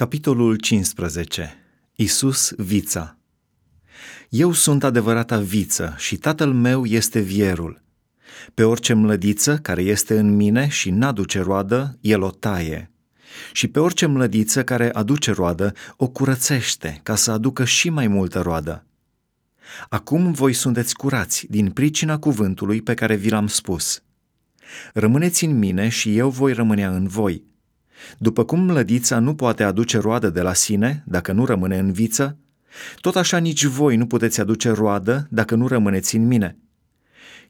Capitolul 15. Isus vița. Eu sunt adevărata viță și tatăl meu este vierul. Pe orice mlădiță care este în mine și n-aduce roadă, el o taie. Și pe orice mlădiță care aduce roadă, o curățește ca să aducă și mai multă roadă. Acum voi sunteți curați din pricina cuvântului pe care vi l-am spus. Rămâneți în mine și eu voi rămânea în voi – după cum mlădița nu poate aduce roadă de la sine dacă nu rămâne în viță, tot așa nici voi nu puteți aduce roadă dacă nu rămâneți în mine.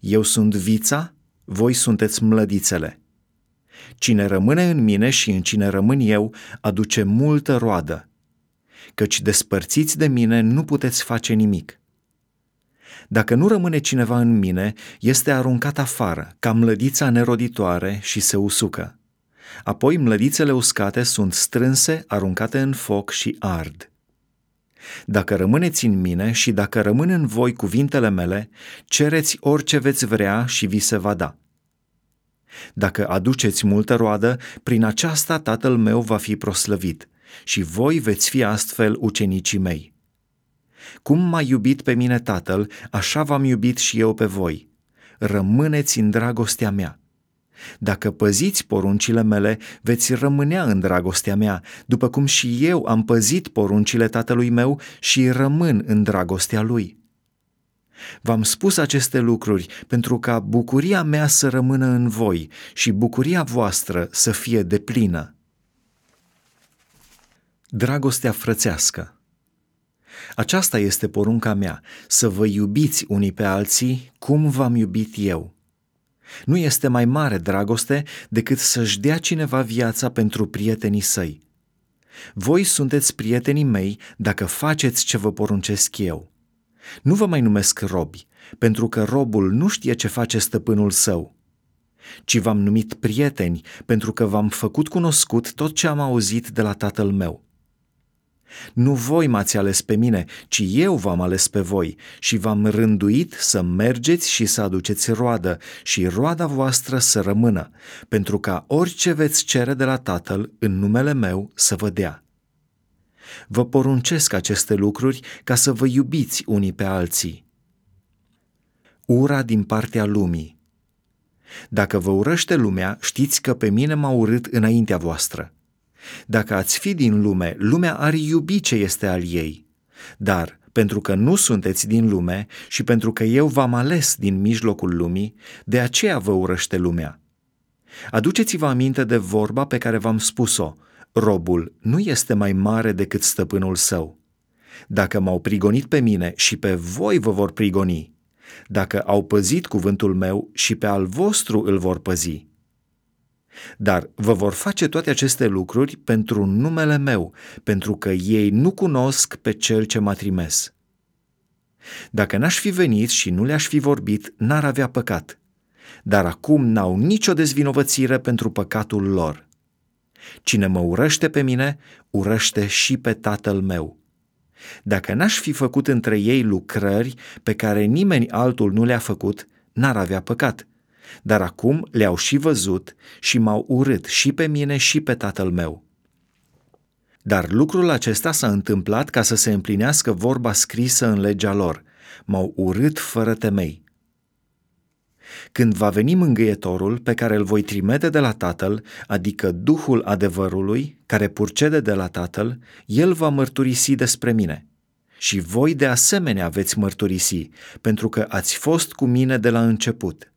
Eu sunt vița, voi sunteți mlădițele. Cine rămâne în mine și în cine rămân eu, aduce multă roadă, căci despărțiți de mine nu puteți face nimic. Dacă nu rămâne cineva în mine, este aruncat afară, ca mlădița neroditoare și se usucă. Apoi mlădițele uscate sunt strânse, aruncate în foc și ard. Dacă rămâneți în mine și dacă rămân în voi cuvintele mele, cereți orice veți vrea și vi se va da. Dacă aduceți multă roadă, prin aceasta Tatăl meu va fi proslăvit și voi veți fi astfel ucenicii mei. Cum m-a iubit pe mine Tatăl, așa v-am iubit și eu pe voi. Rămâneți în dragostea mea. Dacă păziți poruncile mele, veți rămânea în dragostea mea, după cum și eu am păzit poruncile tatălui meu și rămân în dragostea lui. V-am spus aceste lucruri pentru ca bucuria mea să rămână în voi și bucuria voastră să fie deplină. Dragostea frățească Aceasta este porunca mea, să vă iubiți unii pe alții cum v-am iubit eu. Nu este mai mare dragoste decât să-și dea cineva viața pentru prietenii săi. Voi sunteți prietenii mei dacă faceți ce vă poruncesc eu. Nu vă mai numesc robi, pentru că robul nu știe ce face stăpânul său, ci v-am numit prieteni pentru că v-am făcut cunoscut tot ce am auzit de la tatăl meu. Nu voi m-ați ales pe mine, ci eu v-am ales pe voi și v-am rânduit să mergeți și să aduceți roadă și roada voastră să rămână, pentru ca orice veți cere de la Tatăl în numele meu să vă dea. Vă poruncesc aceste lucruri ca să vă iubiți unii pe alții. Ura din partea lumii Dacă vă urăște lumea, știți că pe mine m-a urât înaintea voastră. Dacă ați fi din lume, lumea ar iubi ce este al ei. Dar, pentru că nu sunteți din lume și pentru că eu v-am ales din mijlocul lumii, de aceea vă urăște lumea. Aduceți-vă aminte de vorba pe care v-am spus-o. Robul nu este mai mare decât stăpânul său. Dacă m-au prigonit pe mine și pe voi vă vor prigoni. Dacă au păzit cuvântul meu și pe al vostru îl vor păzi. Dar vă vor face toate aceste lucruri pentru numele meu, pentru că ei nu cunosc pe cel ce m-a trimis. Dacă n-aș fi venit și nu le-aș fi vorbit, n-ar avea păcat. Dar acum n-au nicio dezvinovățire pentru păcatul lor. Cine mă urăște pe mine, urăște și pe tatăl meu. Dacă n-aș fi făcut între ei lucrări pe care nimeni altul nu le-a făcut, n-ar avea păcat dar acum le-au și văzut și m-au urât și pe mine și pe tatăl meu. Dar lucrul acesta s-a întâmplat ca să se împlinească vorba scrisă în legea lor. M-au urât fără temei. Când va veni mângâietorul pe care îl voi trimite de la Tatăl, adică Duhul adevărului, care purcede de la Tatăl, el va mărturisi despre mine. Și voi de asemenea veți mărturisi, pentru că ați fost cu mine de la început.